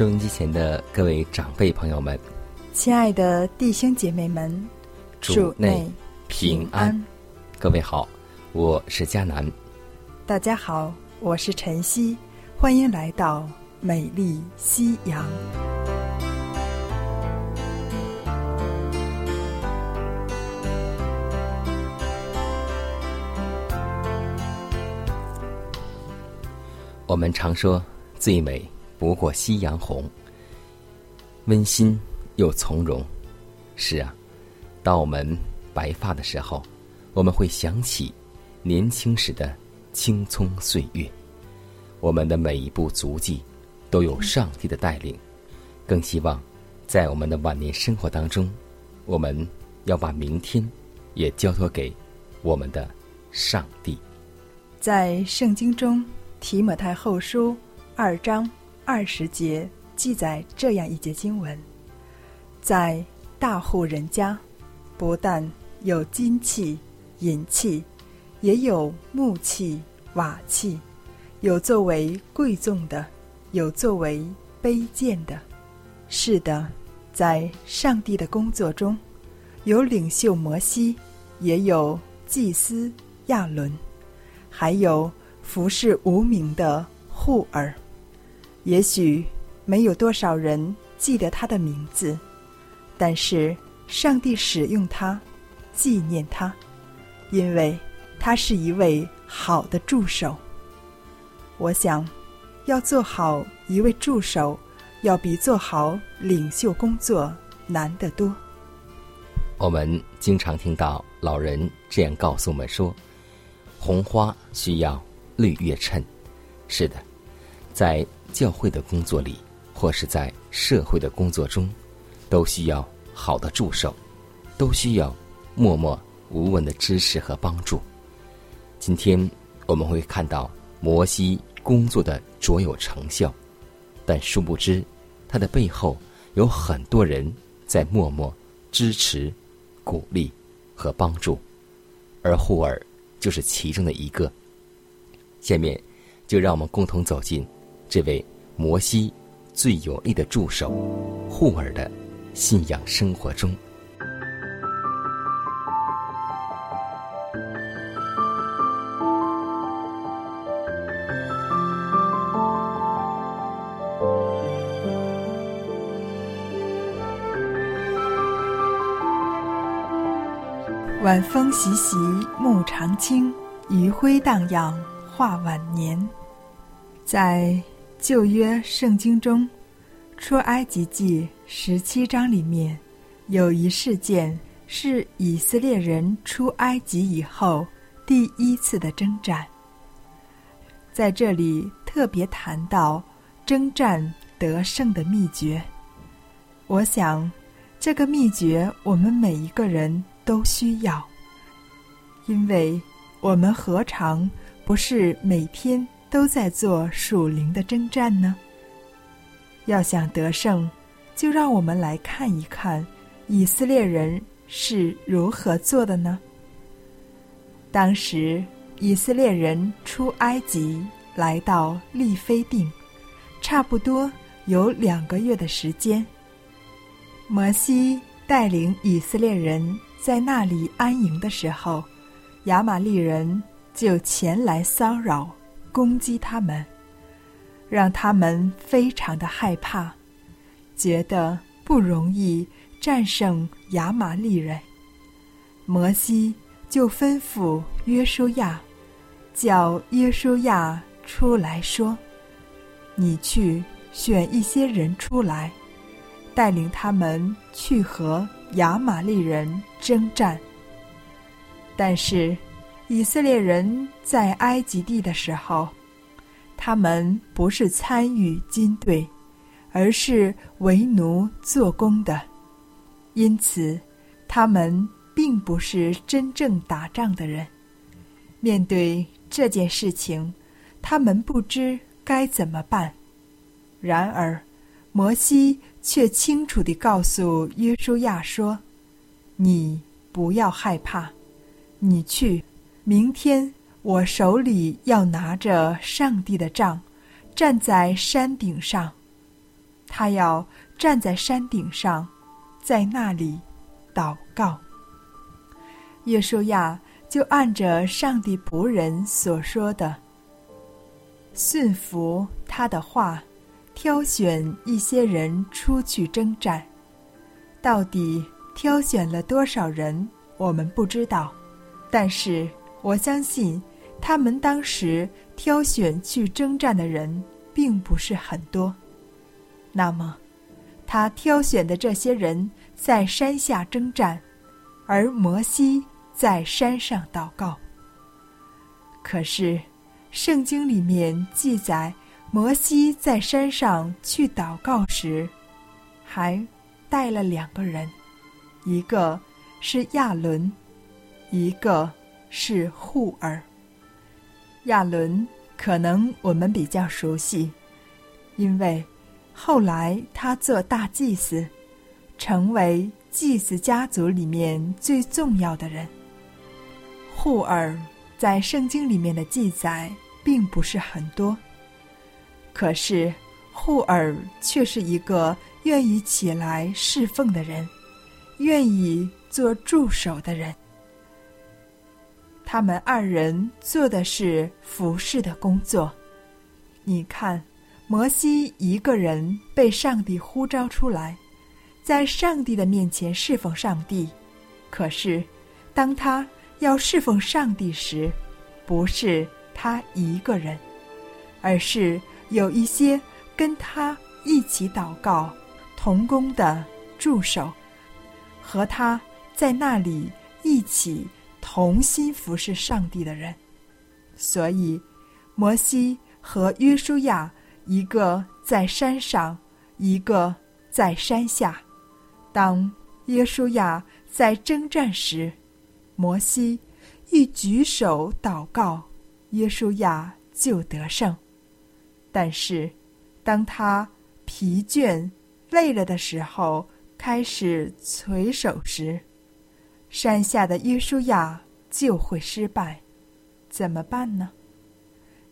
收音机前的各位长辈朋友们，亲爱的弟兄姐妹们，主内平安。各位好，我是佳楠。大家好，我是晨曦，欢迎来到美丽夕阳。我们常说最美。不过夕阳红，温馨又从容。是啊，当我们白发的时候，我们会想起年轻时的青葱岁月。我们的每一步足迹都有上帝的带领。更希望在我们的晚年生活当中，我们要把明天也交托给我们的上帝。在圣经中，提摩太后书二章。二十节记载这样一节经文：在大户人家，不但有金器、银器，也有木器、瓦器，有作为贵重的，有作为卑贱的。是的，在上帝的工作中，有领袖摩西，也有祭司亚伦，还有服侍无名的护尔。也许没有多少人记得他的名字，但是上帝使用他，纪念他，因为他是一位好的助手。我想，要做好一位助手，要比做好领袖工作难得多。我们经常听到老人这样告诉我们说：“红花需要绿叶衬。”是的，在。教会的工作里，或是在社会的工作中，都需要好的助手，都需要默默无闻的支持和帮助。今天我们会看到摩西工作的卓有成效，但殊不知他的背后有很多人在默默支持、鼓励和帮助，而户尔就是其中的一个。下面就让我们共同走进。这位摩西最有力的助手户尔的信仰生活中，晚风习习，木长青，余晖荡漾，画晚年，在。旧约圣经中，《出埃及记》十七章里面，有一事件是以色列人出埃及以后第一次的征战。在这里特别谈到征战得胜的秘诀。我想，这个秘诀我们每一个人都需要，因为我们何尝不是每天？都在做属灵的征战呢。要想得胜，就让我们来看一看以色列人是如何做的呢？当时以色列人出埃及，来到利非定，差不多有两个月的时间。摩西带领以色列人在那里安营的时候，亚玛利人就前来骚扰、攻击他们，让他们非常的害怕，觉得不容易战胜亚玛利人。摩西就吩咐约书亚，叫约书亚出来说：“你去选一些人出来。”带领他们去和亚玛利人征战。但是，以色列人在埃及地的时候，他们不是参与军队，而是为奴做工的，因此，他们并不是真正打仗的人。面对这件事情，他们不知该怎么办。然而，摩西。却清楚地告诉约书亚说：“你不要害怕，你去。明天我手里要拿着上帝的杖，站在山顶上。他要站在山顶上，在那里祷告。”耶稣亚就按着上帝仆人所说的，顺服他的话。挑选一些人出去征战，到底挑选了多少人，我们不知道。但是我相信，他们当时挑选去征战的人并不是很多。那么，他挑选的这些人在山下征战，而摩西在山上祷告。可是，圣经里面记载。摩西在山上去祷告时，还带了两个人，一个是亚伦，一个是户尔。亚伦可能我们比较熟悉，因为后来他做大祭司，成为祭司家族里面最重要的人。户尔在圣经里面的记载并不是很多。可是，户尔却是一个愿意起来侍奉的人，愿意做助手的人。他们二人做的是服侍的工作。你看，摩西一个人被上帝呼召出来，在上帝的面前侍奉上帝。可是，当他要侍奉上帝时，不是他一个人，而是。有一些跟他一起祷告、同工的助手，和他在那里一起同心服侍上帝的人，所以摩西和约书亚一个在山上，一个在山下。当约书亚在征战时，摩西一举手祷告，约书亚就得胜。但是，当他疲倦、累了的时候，开始垂手时，山下的约书亚就会失败。怎么办呢？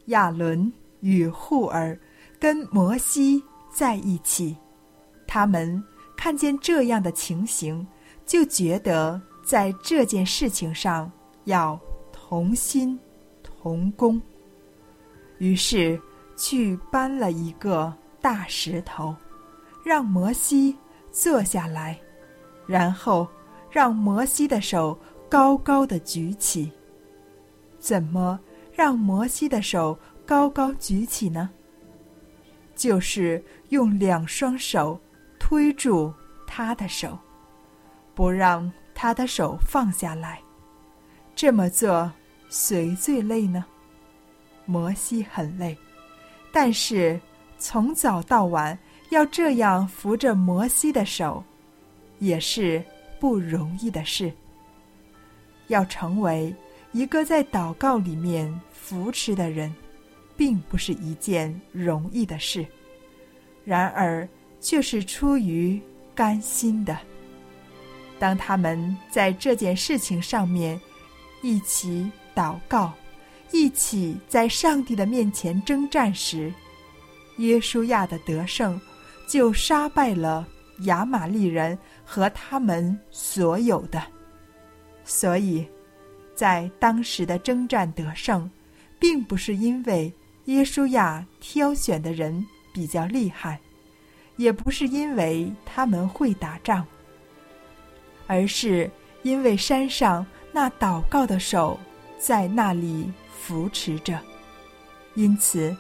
亚伦与户尔跟摩西在一起，他们看见这样的情形，就觉得在这件事情上要同心同工。于是。去搬了一个大石头，让摩西坐下来，然后让摩西的手高高的举起。怎么让摩西的手高高举起呢？就是用两双手推住他的手，不让他的手放下来。这么做谁最累呢？摩西很累。但是，从早到晚要这样扶着摩西的手，也是不容易的事。要成为一个在祷告里面扶持的人，并不是一件容易的事。然而，却是出于甘心的。当他们在这件事情上面一起祷告。一起在上帝的面前征战时，耶稣亚的得胜就杀败了亚玛利人和他们所有的。所以，在当时的征战得胜，并不是因为耶稣亚挑选的人比较厉害，也不是因为他们会打仗，而是因为山上那祷告的手在那里扶持着。因此，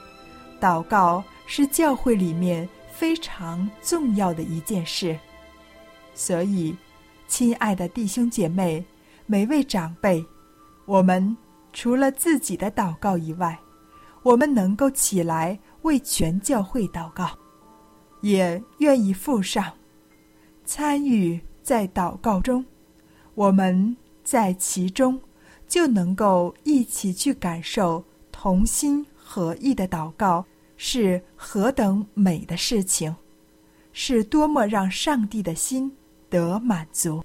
祷告是教会里面非常重要的一件事。所以，亲爱的弟兄姐妹，每位长辈，我们除了自己的祷告以外，我们能够起来为全教会祷告，也愿意附上参与在祷告中。我们在其中就能够一起去感受同心合意的祷告是何等美的事情，是多么让上帝的心。得满足，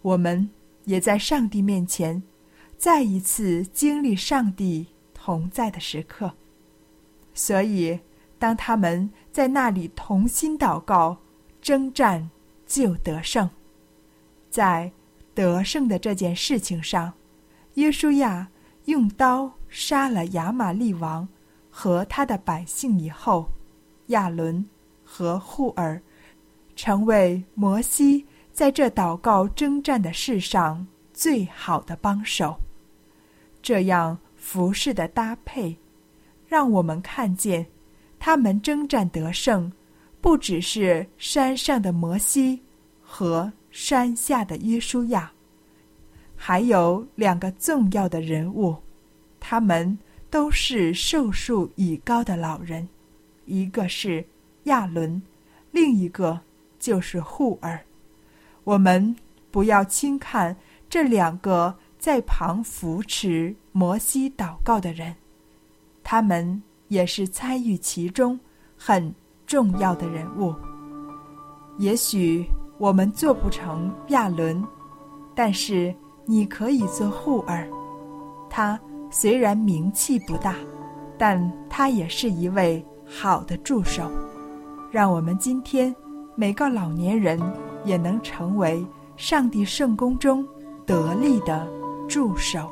我们也在上帝面前再一次经历上帝同在的时刻。所以，当他们在那里同心祷告、征战，就得胜。在得胜的这件事情上，约书亚用刀杀了亚玛利王和他的百姓以后，亚伦和户尔成为摩西。在这祷告征战的事上，最好的帮手，这样服饰的搭配，让我们看见他们征战得胜，不只是山上的摩西和山下的约书亚，还有两个重要的人物，他们都是寿数已高的老人，一个是亚伦，另一个就是户尔。我们不要轻看这两个在旁扶持摩西祷告的人，他们也是参与其中很重要的人物。也许我们做不成亚伦，但是你可以做护儿。他虽然名气不大，但他也是一位好的助手。让我们今天每个老年人。也能成为上帝圣宫中得力的助手。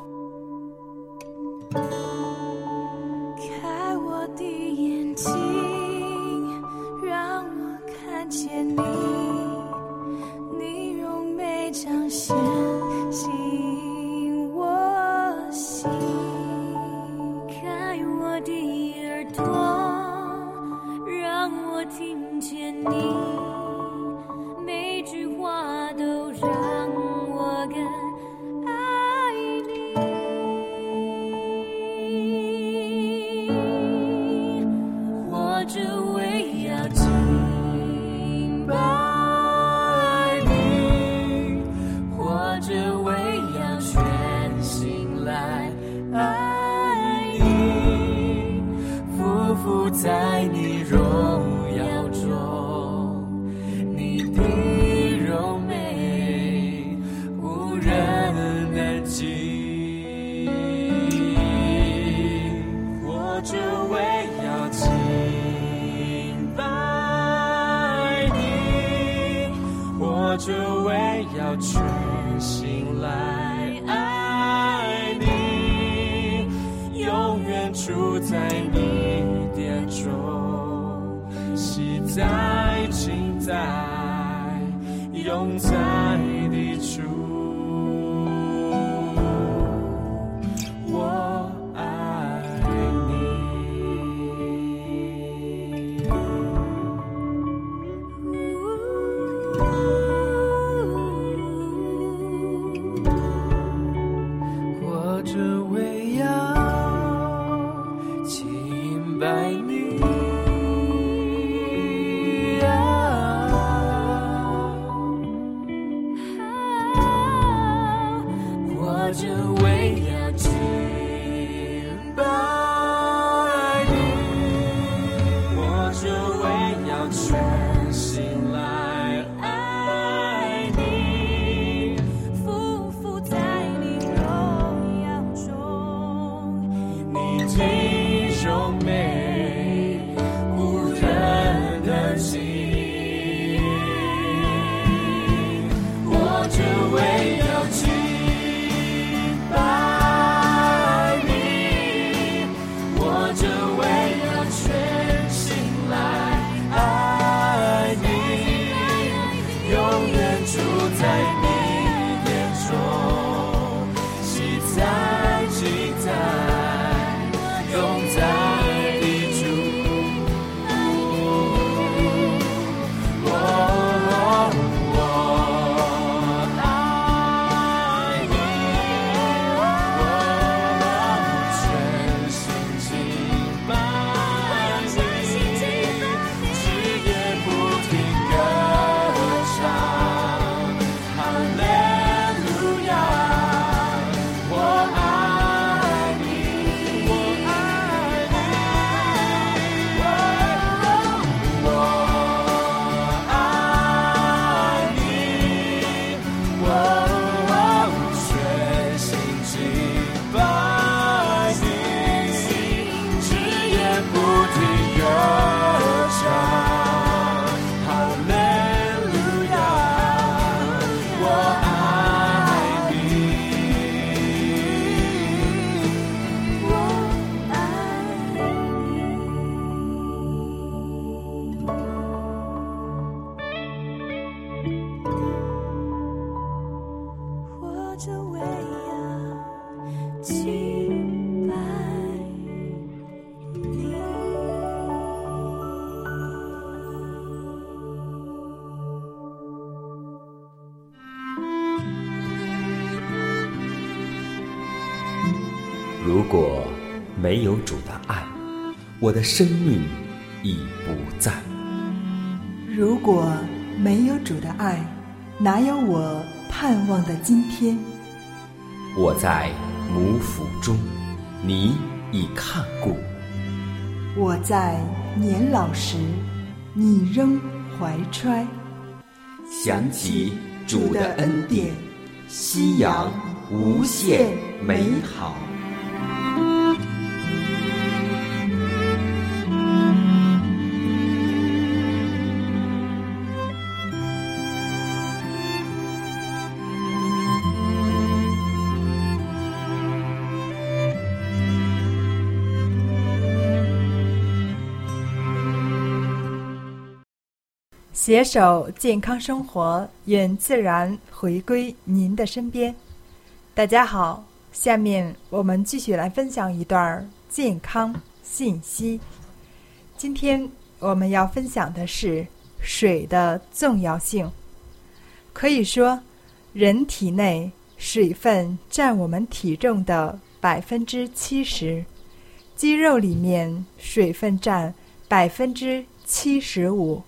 我的生命已不在。如果没有主的爱，哪有我盼望的今天？我在母腹中，你已看顾；我在年老时，你仍怀揣。想起主的恩典，夕阳无限美好。携手健康生活，愿自然回归您的身边。大家好，下面我们继续来分享一段健康信息。今天我们要分享的是水的重要性。可以说，人体内水分占我们体重的百分之七十，肌肉里面水分占百分之七十五。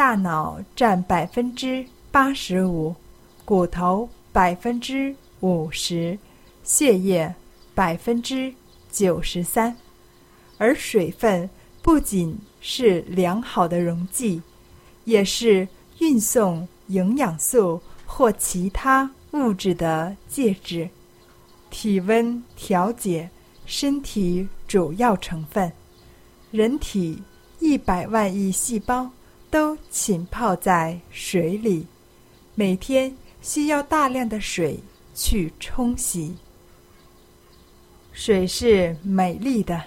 大脑占百分之八十五，骨头百分之五十，血液百分之九十三。而水分不仅是良好的溶剂，也是运送营养素或其他物质的介质，体温调节身体主要成分。人体一百万亿细胞。都浸泡在水里，每天需要大量的水去冲洗。水是美丽的，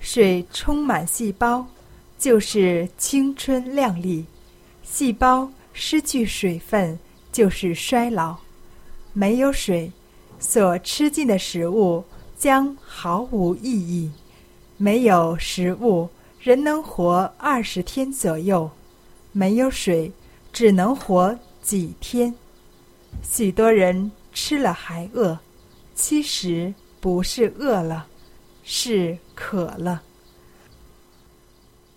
水充满细胞，就是青春靓丽；细胞失去水分，就是衰老。没有水，所吃进的食物将毫无意义。没有食物，人能活二十天左右。没有水，只能活几天。许多人吃了还饿，其实不是饿了，是渴了。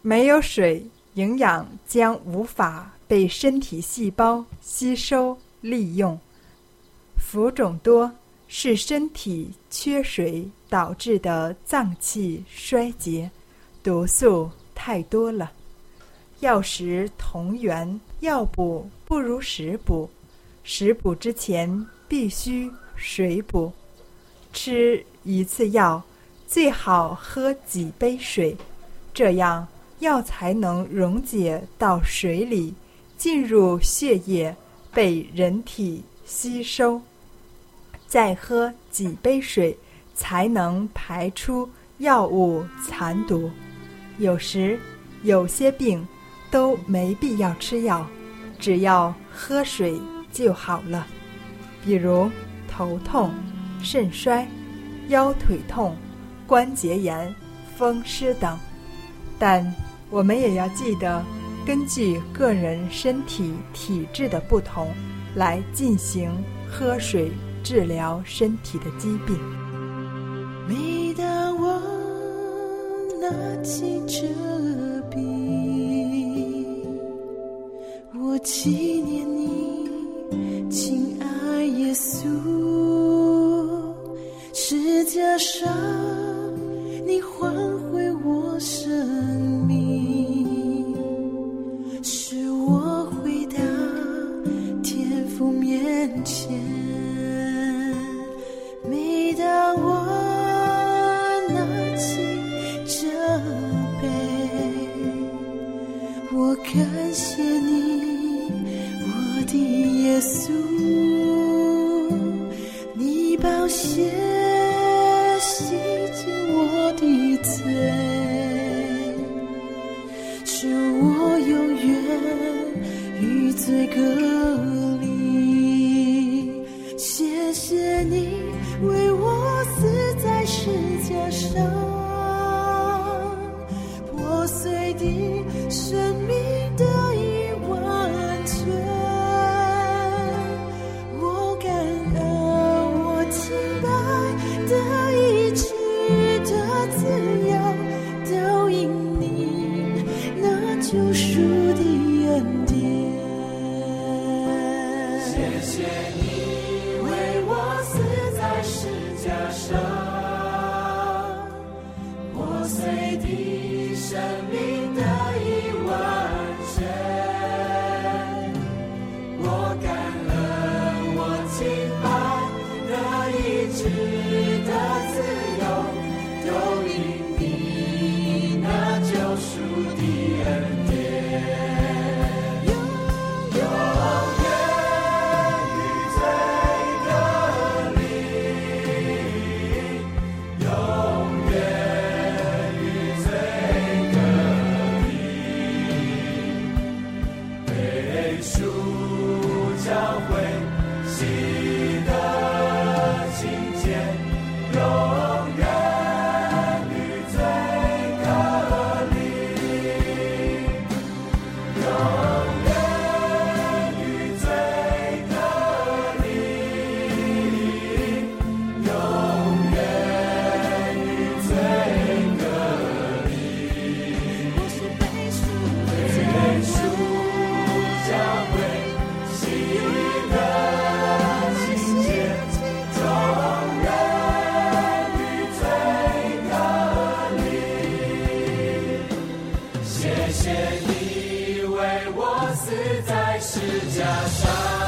没有水，营养将无法被身体细胞吸收利用。浮肿多是身体缺水导致的脏器衰竭，毒素太多了。药食同源，药补不如食补。食补之前必须水补。吃一次药，最好喝几杯水，这样药才能溶解到水里，进入血液，被人体吸收。再喝几杯水，才能排出药物残毒。有时有些病。都没必要吃药，只要喝水就好了，比如头痛、肾衰、腰腿痛、关节炎、风湿等。但我们也要记得，根据个人身体体质的不同，来进行喝水治疗身体的疾病。每当我拿起这笔，我纪念你，亲爱耶稣，十架上在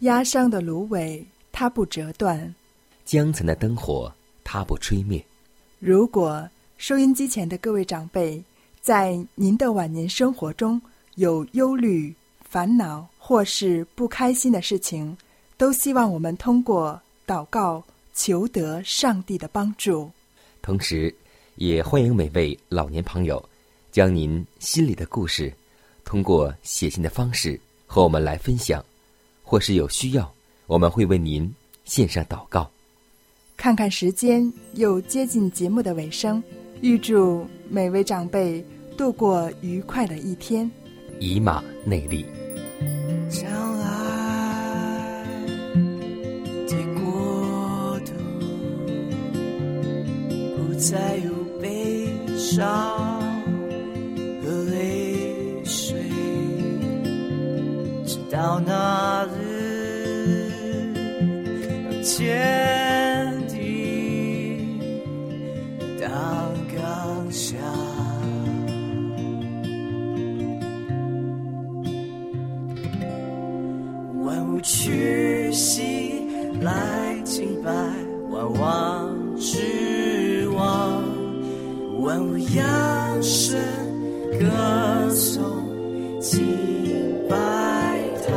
压伤的芦苇，它不折断。江城的灯火，它不吹灭。如果收音机前的各位长辈，在您的晚年生活中有忧虑、烦恼或是不开心的事情，都希望我们通过祷告求得上帝的帮助。同时，也欢迎每位老年朋友，将您心里的故事，通过写信的方式和我们来分享。或是有需要，我们会为您献上祷告。看看时间，又接近节目的尾声，预祝每位长辈度过愉快的一天。以马内利。将来的国度不再有悲伤和泪水，直到那日，让天地当刚强。万物屈膝来敬拜，万王之王，万物扬声歌颂敬拜他，